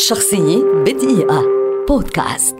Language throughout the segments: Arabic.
شخصية بدقيقة. بودكاست.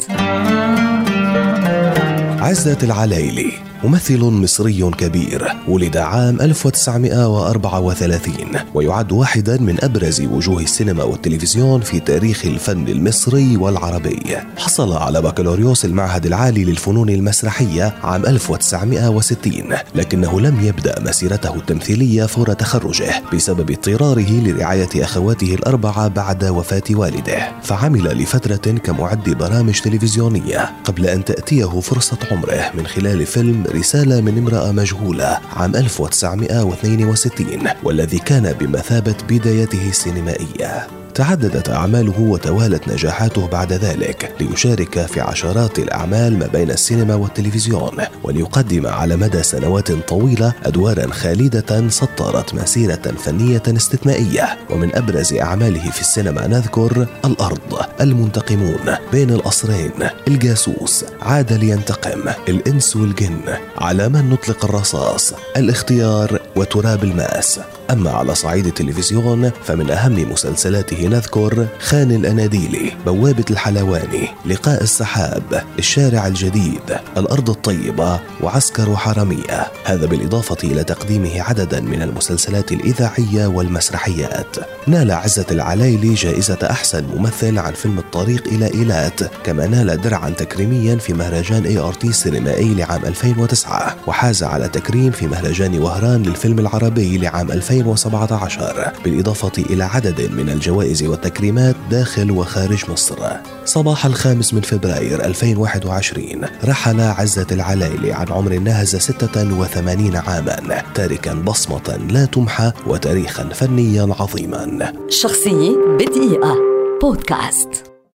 عزة العلايلي ممثل مصري كبير ولد عام 1934 ويعد واحدا من أبرز وجوه السينما والتلفزيون في تاريخ الفن المصري والعربي. حصل على بكالوريوس المعهد العالي للفنون المسرحية عام 1960 لكنه لم يبدأ مسيرته التمثيلية فور تخرجه بسبب اضطراره لرعاية أخواته الأربعة بعد وفاة والده. فعمل لفترة كمعد برامج تلفزيونية قبل أن تأتيه فرصة عمره من خلال فيلم رسالة من امرأة مجهولة عام 1962 والذي كان بمثابة بدايته السينمائية. تعددت أعماله وتوالت نجاحاته بعد ذلك ليشارك في عشرات الأعمال ما بين السينما والتلفزيون وليقدم على مدى سنوات طويلة أدوارا خالدة سطرت مسيرة فنية استثنائية. ومن أبرز أعماله في السينما نذكر الأرض المنتقمون بين القصرين الجاسوس عاد لينتقم الإنس والجن على من نطلق الرصاص الاختيار وتراب الماس. أما على صعيد التلفزيون فمن أهم مسلسلاته نذكر خان القناديل بوابة الحلواني لقاء السحاب الشارع الجديد الأرض الطيبة وعسكر حرامية هذا بالإضافة إلى تقديمه عددا من المسلسلات الإذاعية والمسرحيات. نال عزت العلايلي جائزة أحسن ممثل عن فيلم الطريق إلى إيلات كما نال درعا تكريميا في مهرجان ART السينمائي لعام 2009 وحاز على تكريم في مهرجان وهران للفيلم العربي لعام 2017 بالإضافة إلى عدد من الجوائز والتكريمات داخل وخارج مصر. صباح الخامس من فبراير 2021 رحل عزة العلايلي عن عمر ناهز 86 عاما تاركا بصمة لا تمحى وتاريخا فنيا عظيما. شخصية بدقيقة. بودكاست.